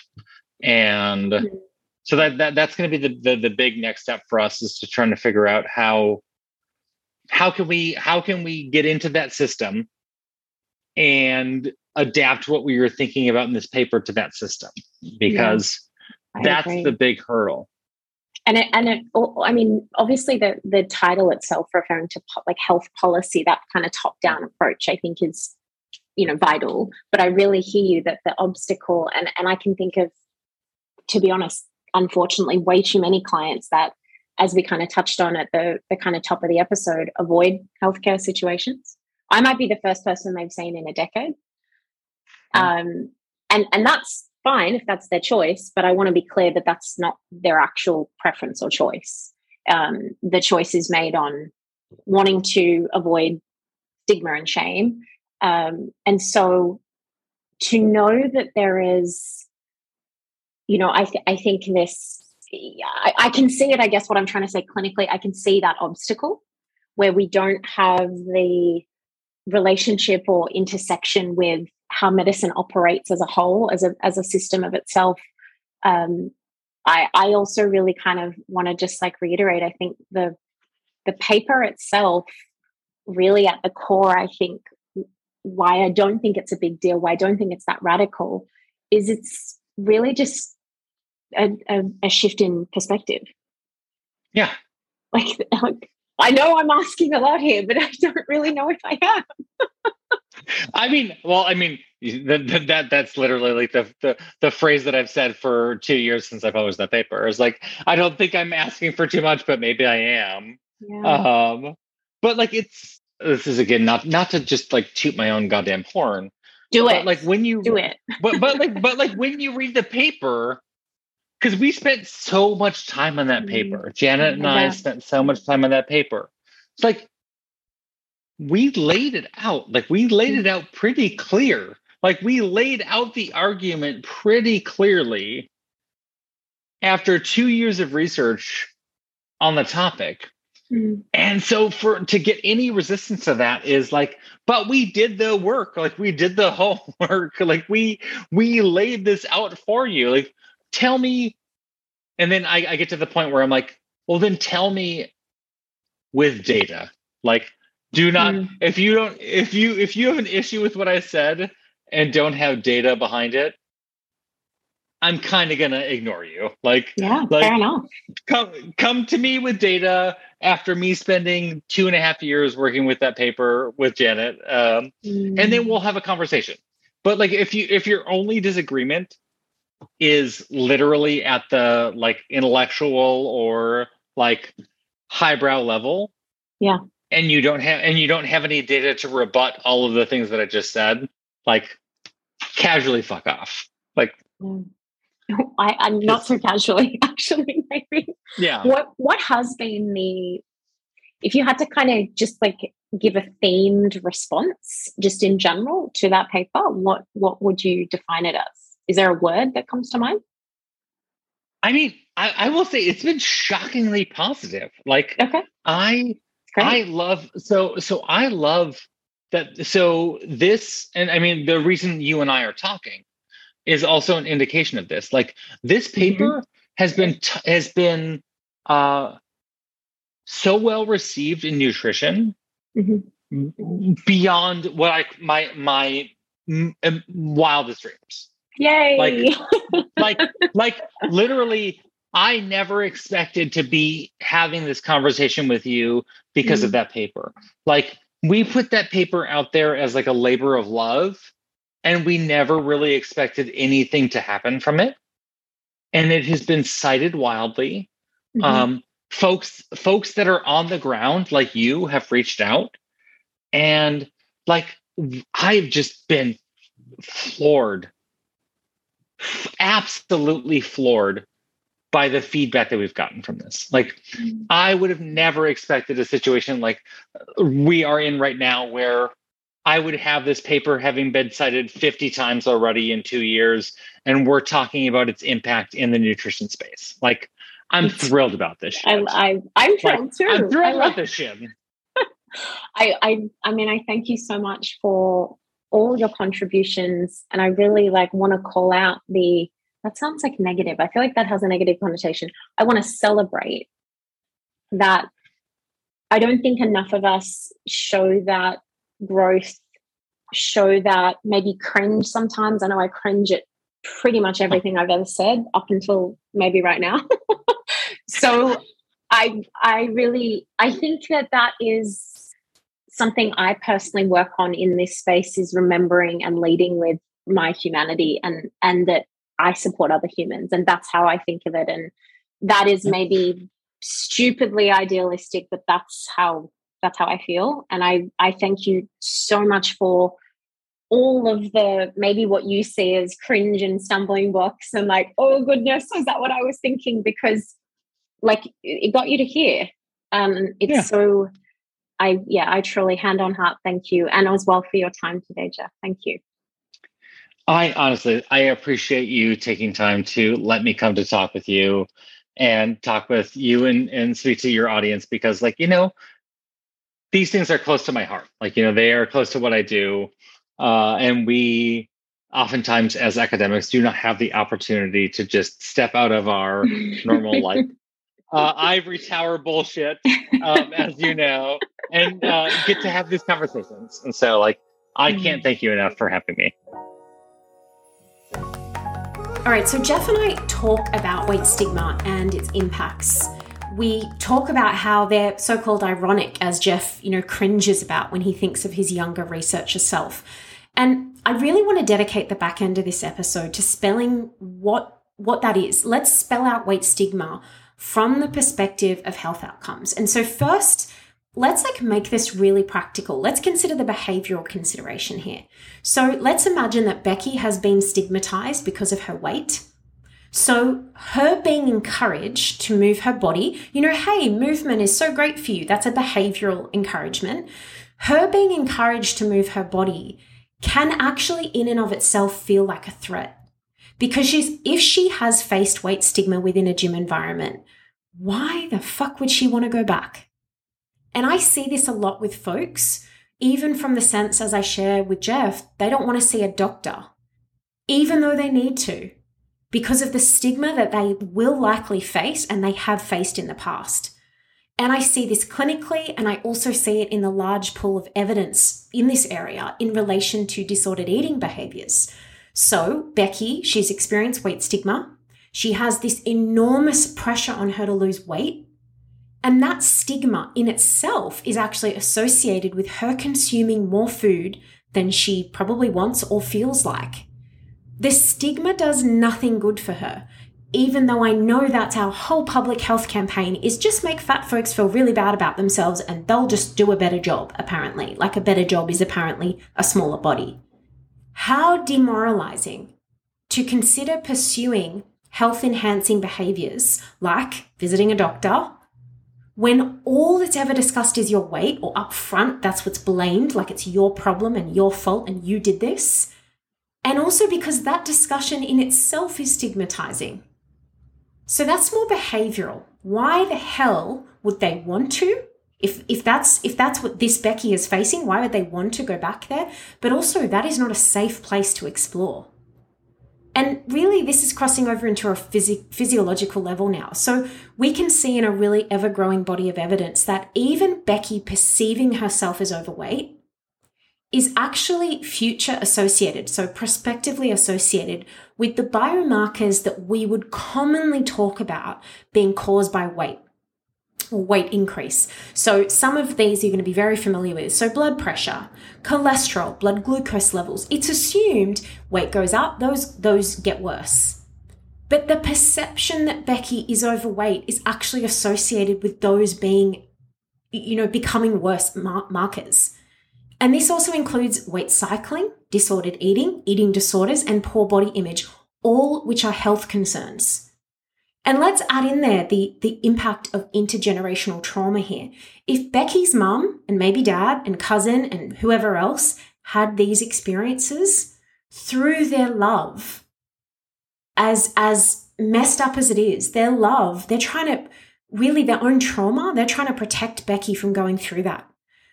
and mm. so that, that that's going to be the, the the big next step for us is to trying to figure out how how can we how can we get into that system and adapt what we were thinking about in this paper to that system because yeah, that's agree. the big hurdle and it, and it, I mean, obviously the the title itself referring to like health policy, that kind of top down approach, I think is, you know, vital. But I really hear you that the obstacle, and and I can think of, to be honest, unfortunately, way too many clients that as we kind of touched on at the, the kind of top of the episode, avoid healthcare situations. I might be the first person they've seen in a decade. Um, and, and that's fine if that's their choice, but I want to be clear that that's not their actual preference or choice. Um, the choice is made on wanting to avoid stigma and shame. Um, and so to know that there is, you know, I, th- I think this, I, I can see it, I guess what I'm trying to say clinically, I can see that obstacle where we don't have the relationship or intersection with how medicine operates as a whole, as a, as a system of itself. Um, I, I also really kind of want to just like reiterate, I think the, the paper itself really at the core, I think why I don't think it's a big deal, why I don't think it's that radical, is it's really just a, a, a shift in perspective. Yeah. Like, like, [laughs] I know I'm asking a lot here, but I don't really know if I am. [laughs] I mean, well, I mean, that, that that's literally like the, the the phrase that I've said for two years since I published that paper. Is like, I don't think I'm asking for too much, but maybe I am. Yeah. Um, but like, it's this is again not not to just like toot my own goddamn horn. Do it. like when you do it. but but like [laughs] but like when you read the paper, because we spent so much time on that mm-hmm. paper. Janet and I spent so much time on that paper. It's like we laid it out. Like we laid it out pretty clear. Like we laid out the argument pretty clearly after two years of research on the topic. Mm-hmm. And so for to get any resistance to that is like, but we did the work, like we did the [laughs] homework, like we we laid this out for you. Like, tell me, and then I, I get to the point where I'm like, well, then tell me with data. Like, do not mm-hmm. if you don't if you if you have an issue with what I said and don't have data behind it, I'm kind of gonna ignore you. Like, yeah, like, fair enough. Come, come to me with data after me spending two and a half years working with that paper with Janet, um, mm. and then we'll have a conversation. But like, if you if your only disagreement is literally at the like intellectual or like highbrow level, yeah, and you don't have and you don't have any data to rebut all of the things that I just said, like, casually fuck off. Like. Mm [laughs] I, I'm not so casually, [laughs] actually, maybe. Yeah. What what has been the if you had to kind of just like give a themed response just in general to that paper, what what would you define it as? Is there a word that comes to mind? I mean, I, I will say it's been shockingly positive. Like okay. I I love so so I love that so this and I mean the reason you and I are talking is also an indication of this. Like this mm-hmm. paper mm-hmm. has been t- has been uh, so well received in nutrition mm-hmm. beyond what I my my m- m- wildest dreams. Yay! Like [laughs] like like literally. I never expected to be having this conversation with you because mm-hmm. of that paper. Like we put that paper out there as like a labor of love and we never really expected anything to happen from it and it has been cited wildly mm-hmm. um, folks folks that are on the ground like you have reached out and like i've just been floored absolutely floored by the feedback that we've gotten from this like i would have never expected a situation like we are in right now where I would have this paper having been cited 50 times already in two years, and we're talking about its impact in the nutrition space. Like, I'm thrilled about this. Shit. I, I, am thrilled like, too. I'm thrilled about this shit. [laughs] I, I, I mean, I thank you so much for all your contributions, and I really like want to call out the. That sounds like negative. I feel like that has a negative connotation. I want to celebrate that. I don't think enough of us show that growth show that maybe cringe sometimes. I know I cringe at pretty much everything I've ever said up until maybe right now. [laughs] so I I really I think that that is something I personally work on in this space is remembering and leading with my humanity and and that I support other humans and that's how I think of it and that is maybe stupidly idealistic but that's how that's how I feel. And I, I thank you so much for all of the maybe what you see as cringe and stumbling blocks and like, oh goodness, is that what I was thinking? Because like it got you to here. Um it's yeah. so I yeah, I truly hand on heart, thank you. And as well for your time today, Jeff. Thank you. I honestly, I appreciate you taking time to let me come to talk with you and talk with you and, and speak to your audience because, like, you know, these things are close to my heart. Like, you know, they are close to what I do. Uh, and we oftentimes, as academics, do not have the opportunity to just step out of our normal, [laughs] like, uh, ivory tower bullshit, um, as you know, and uh, get to have these conversations. And so, like, I can't mm. thank you enough for having me. All right, so Jeff and I talk about weight stigma and its impacts. We talk about how they're so called ironic, as Jeff, you know, cringes about when he thinks of his younger researcher self. And I really want to dedicate the back end of this episode to spelling what what that is. Let's spell out weight stigma from the perspective of health outcomes. And so first, let's like make this really practical. Let's consider the behavioral consideration here. So let's imagine that Becky has been stigmatized because of her weight. So her being encouraged to move her body, you know, hey, movement is so great for you. That's a behavioral encouragement. Her being encouraged to move her body can actually in and of itself feel like a threat. Because she's if she has faced weight stigma within a gym environment, why the fuck would she want to go back? And I see this a lot with folks, even from the sense as I share with Jeff, they don't want to see a doctor, even though they need to, because of the stigma that they will likely face and they have faced in the past. And I see this clinically, and I also see it in the large pool of evidence in this area in relation to disordered eating behaviors. So, Becky, she's experienced weight stigma. She has this enormous pressure on her to lose weight and that stigma in itself is actually associated with her consuming more food than she probably wants or feels like. The stigma does nothing good for her, even though I know that's our whole public health campaign is just make fat folks feel really bad about themselves and they'll just do a better job, apparently. Like a better job is apparently a smaller body. How demoralizing to consider pursuing health enhancing behaviors like visiting a doctor, when all that's ever discussed is your weight or up front, that's what's blamed, like it's your problem and your fault and you did this. And also because that discussion in itself is stigmatizing. So that's more behavioral. Why the hell would they want to? If, if that's if that's what this Becky is facing, why would they want to go back there? But also that is not a safe place to explore. And really, this is crossing over into a phys- physiological level now. So we can see in a really ever growing body of evidence that even Becky perceiving herself as overweight is actually future associated, so prospectively associated with the biomarkers that we would commonly talk about being caused by weight weight increase. So some of these you're going to be very familiar with. So blood pressure, cholesterol, blood glucose levels. It's assumed weight goes up, those those get worse. But the perception that Becky is overweight is actually associated with those being you know becoming worse mar- markers. And this also includes weight cycling, disordered eating, eating disorders and poor body image, all which are health concerns. And let's add in there the, the impact of intergenerational trauma here. If Becky's mum and maybe dad and cousin and whoever else had these experiences through their love, as, as messed up as it is, their love, they're trying to really their own trauma, they're trying to protect Becky from going through that.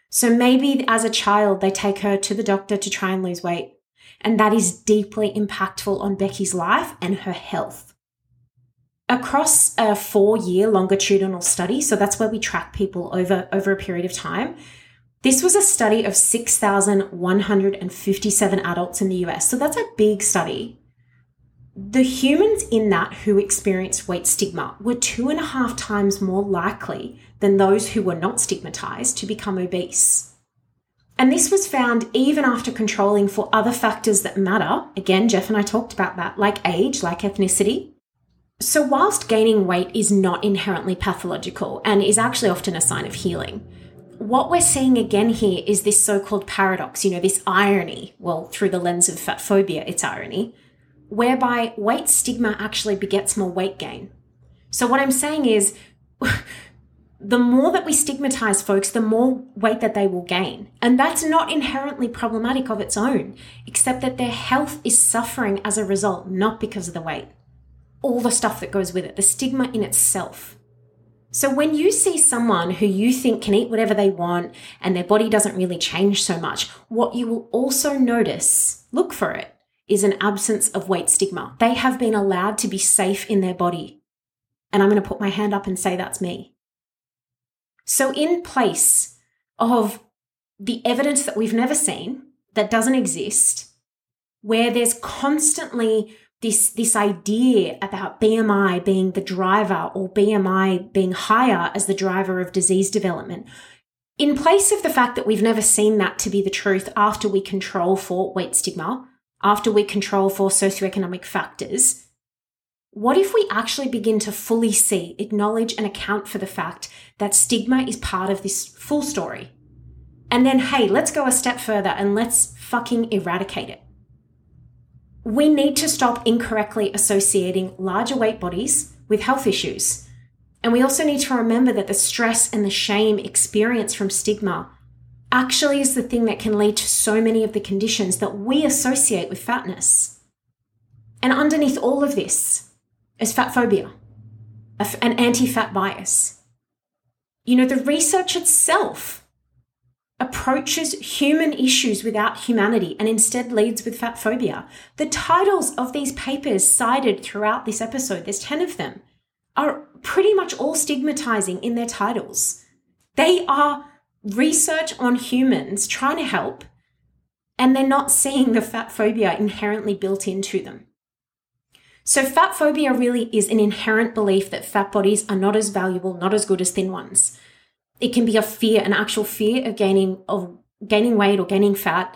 So maybe as a child, they take her to the doctor to try and lose weight. And that is deeply impactful on Becky's life and her health across a four year longitudinal study, so that's where we track people over, over a period of time. This was a study of 6,157 adults in the US. So that's a big study. The humans in that who experienced weight stigma were two and a half times more likely than those who were not stigmatized to become obese. And this was found even after controlling for other factors that matter. Again, Jeff and I talked about that, like age, like ethnicity, so, whilst gaining weight is not inherently pathological and is actually often a sign of healing, what we're seeing again here is this so called paradox, you know, this irony. Well, through the lens of fat phobia, it's irony, whereby weight stigma actually begets more weight gain. So, what I'm saying is, [laughs] the more that we stigmatize folks, the more weight that they will gain. And that's not inherently problematic of its own, except that their health is suffering as a result, not because of the weight. All the stuff that goes with it, the stigma in itself. So when you see someone who you think can eat whatever they want and their body doesn't really change so much, what you will also notice, look for it, is an absence of weight stigma. They have been allowed to be safe in their body. And I'm going to put my hand up and say that's me. So, in place of the evidence that we've never seen, that doesn't exist, where there's constantly this, this idea about BMI being the driver or BMI being higher as the driver of disease development, in place of the fact that we've never seen that to be the truth after we control for weight stigma, after we control for socioeconomic factors, what if we actually begin to fully see, acknowledge, and account for the fact that stigma is part of this full story? And then, hey, let's go a step further and let's fucking eradicate it. We need to stop incorrectly associating larger weight bodies with health issues. And we also need to remember that the stress and the shame experienced from stigma actually is the thing that can lead to so many of the conditions that we associate with fatness. And underneath all of this, is fat phobia, an anti fat bias. You know, the research itself approaches human issues without humanity and instead leads with fat phobia. The titles of these papers cited throughout this episode, there's 10 of them, are pretty much all stigmatizing in their titles. They are research on humans trying to help, and they're not seeing the fat phobia inherently built into them. So, fat phobia really is an inherent belief that fat bodies are not as valuable, not as good as thin ones. It can be a fear, an actual fear of gaining of gaining weight or gaining fat.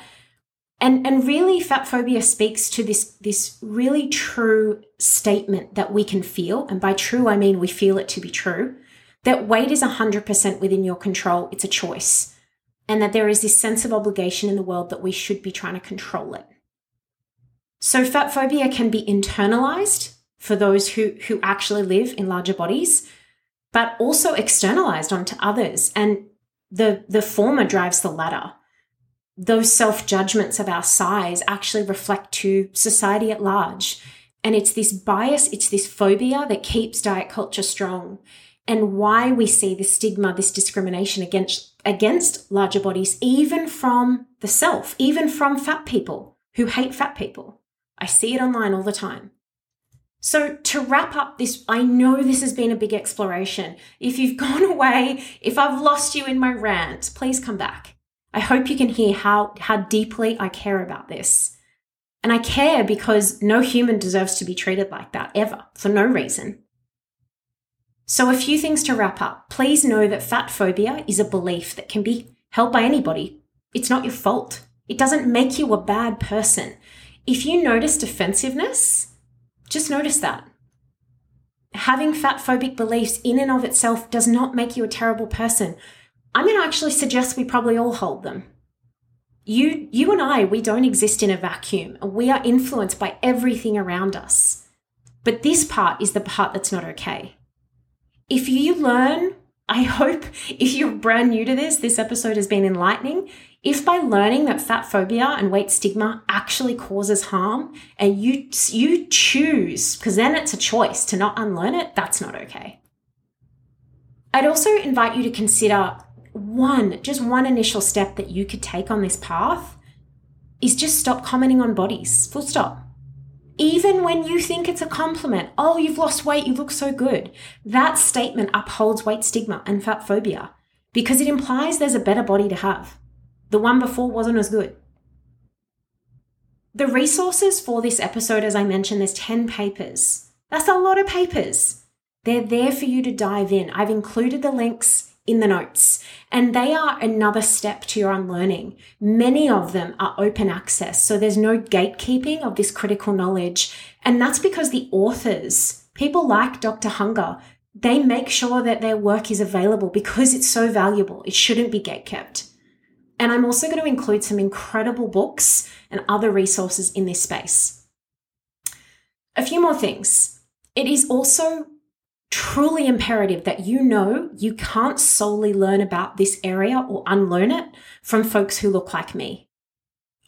And, and really, fat phobia speaks to this, this really true statement that we can feel. And by true, I mean we feel it to be true that weight is 100% within your control. It's a choice. And that there is this sense of obligation in the world that we should be trying to control it. So fat phobia can be internalized for those who, who actually live in larger bodies, but also externalized onto others. And the, the former drives the latter. Those self judgments of our size actually reflect to society at large. And it's this bias, it's this phobia that keeps diet culture strong and why we see this stigma, this discrimination against, against larger bodies, even from the self, even from fat people who hate fat people. I see it online all the time. So, to wrap up this, I know this has been a big exploration. If you've [laughs] gone away, if I've lost you in my rant, please come back. I hope you can hear how, how deeply I care about this. And I care because no human deserves to be treated like that ever, for no reason. So, a few things to wrap up. Please know that fat phobia is a belief that can be held by anybody. It's not your fault. It doesn't make you a bad person. If you notice defensiveness, just notice that. Having fat phobic beliefs in and of itself does not make you a terrible person. I'm going to actually suggest we probably all hold them. You, you and I, we don't exist in a vacuum. We are influenced by everything around us. But this part is the part that's not okay. If you learn, I hope [laughs] if you're brand new to this, this episode has been enlightening. If by learning that fat phobia and weight stigma actually causes harm and you you choose because then it's a choice to not unlearn it, that's not okay. I'd also invite you to consider one, just one initial step that you could take on this path is just stop commenting on bodies. Full stop. Even when you think it's a compliment, oh, you've lost weight, you look so good. That statement upholds weight stigma and fat phobia because it implies there's a better body to have. The one before wasn't as good. The resources for this episode, as I mentioned, there's 10 papers. That's a lot of papers. They're there for you to dive in. I've included the links in the notes, and they are another step to your unlearning. Many of them are open access, so there's no gatekeeping of this critical knowledge. And that's because the authors, people like Dr. Hunger, they make sure that their work is available because it's so valuable. It shouldn't be gatekept. And I'm also going to include some incredible books and other resources in this space. A few more things. It is also truly imperative that you know you can't solely learn about this area or unlearn it from folks who look like me.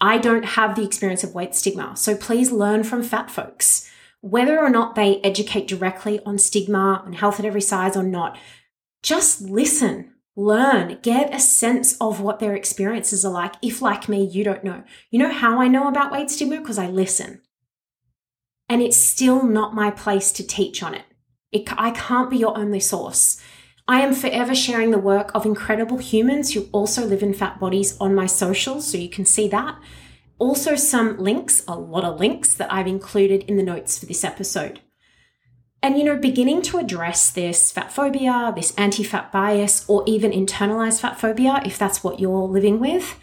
I don't have the experience of weight stigma, so please learn from fat folks. Whether or not they educate directly on stigma and health at every size or not, just listen, learn, get a sense of what their experiences are like. If, like me, you don't know. You know how I know about weight stigma? Because I listen. And it's still not my place to teach on it. it. I can't be your only source. I am forever sharing the work of incredible humans who also live in fat bodies on my socials, so you can see that. Also, some links, a lot of links that I've included in the notes for this episode. And, you know, beginning to address this fat phobia, this anti fat bias, or even internalized fat phobia, if that's what you're living with,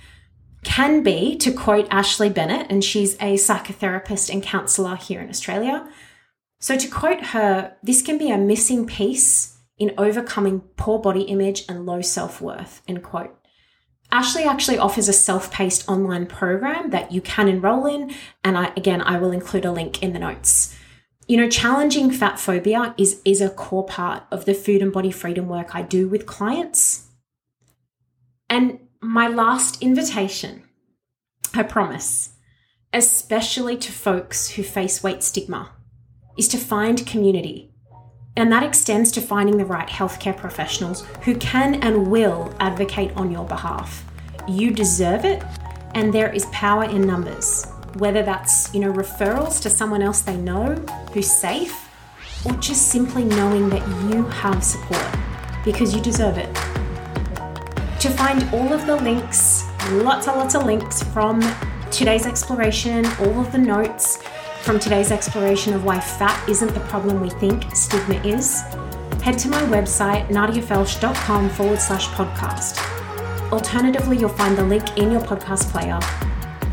can be, to quote Ashlee Bennett, and she's a psychotherapist and counselor here in Australia. So, to quote her, this can be a missing piece in overcoming poor body image and low self worth, end quote. Ashlee actually offers a self paced online program that you can enroll in, and I, again, I will include a link in the notes. You know, challenging fat phobia is, is a core part of the food and body freedom work I do with clients. And my last invitation, I promise, especially to folks who face weight stigma, is to find community and that extends to finding the right healthcare professionals who can and will advocate on your behalf. You deserve it, and there is power in numbers. Whether that's, you know, referrals to someone else they know who's safe, or just simply knowing that you have support because you deserve it. To find all of the links, lots and lots of links from today's exploration, all of the notes, from today's exploration of why fat isn't the problem we think stigma is, head to my website, nadiafelsch.com forward slash podcast. Alternatively, you'll find the link in your podcast player.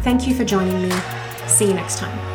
Thank you for joining me. See you next time.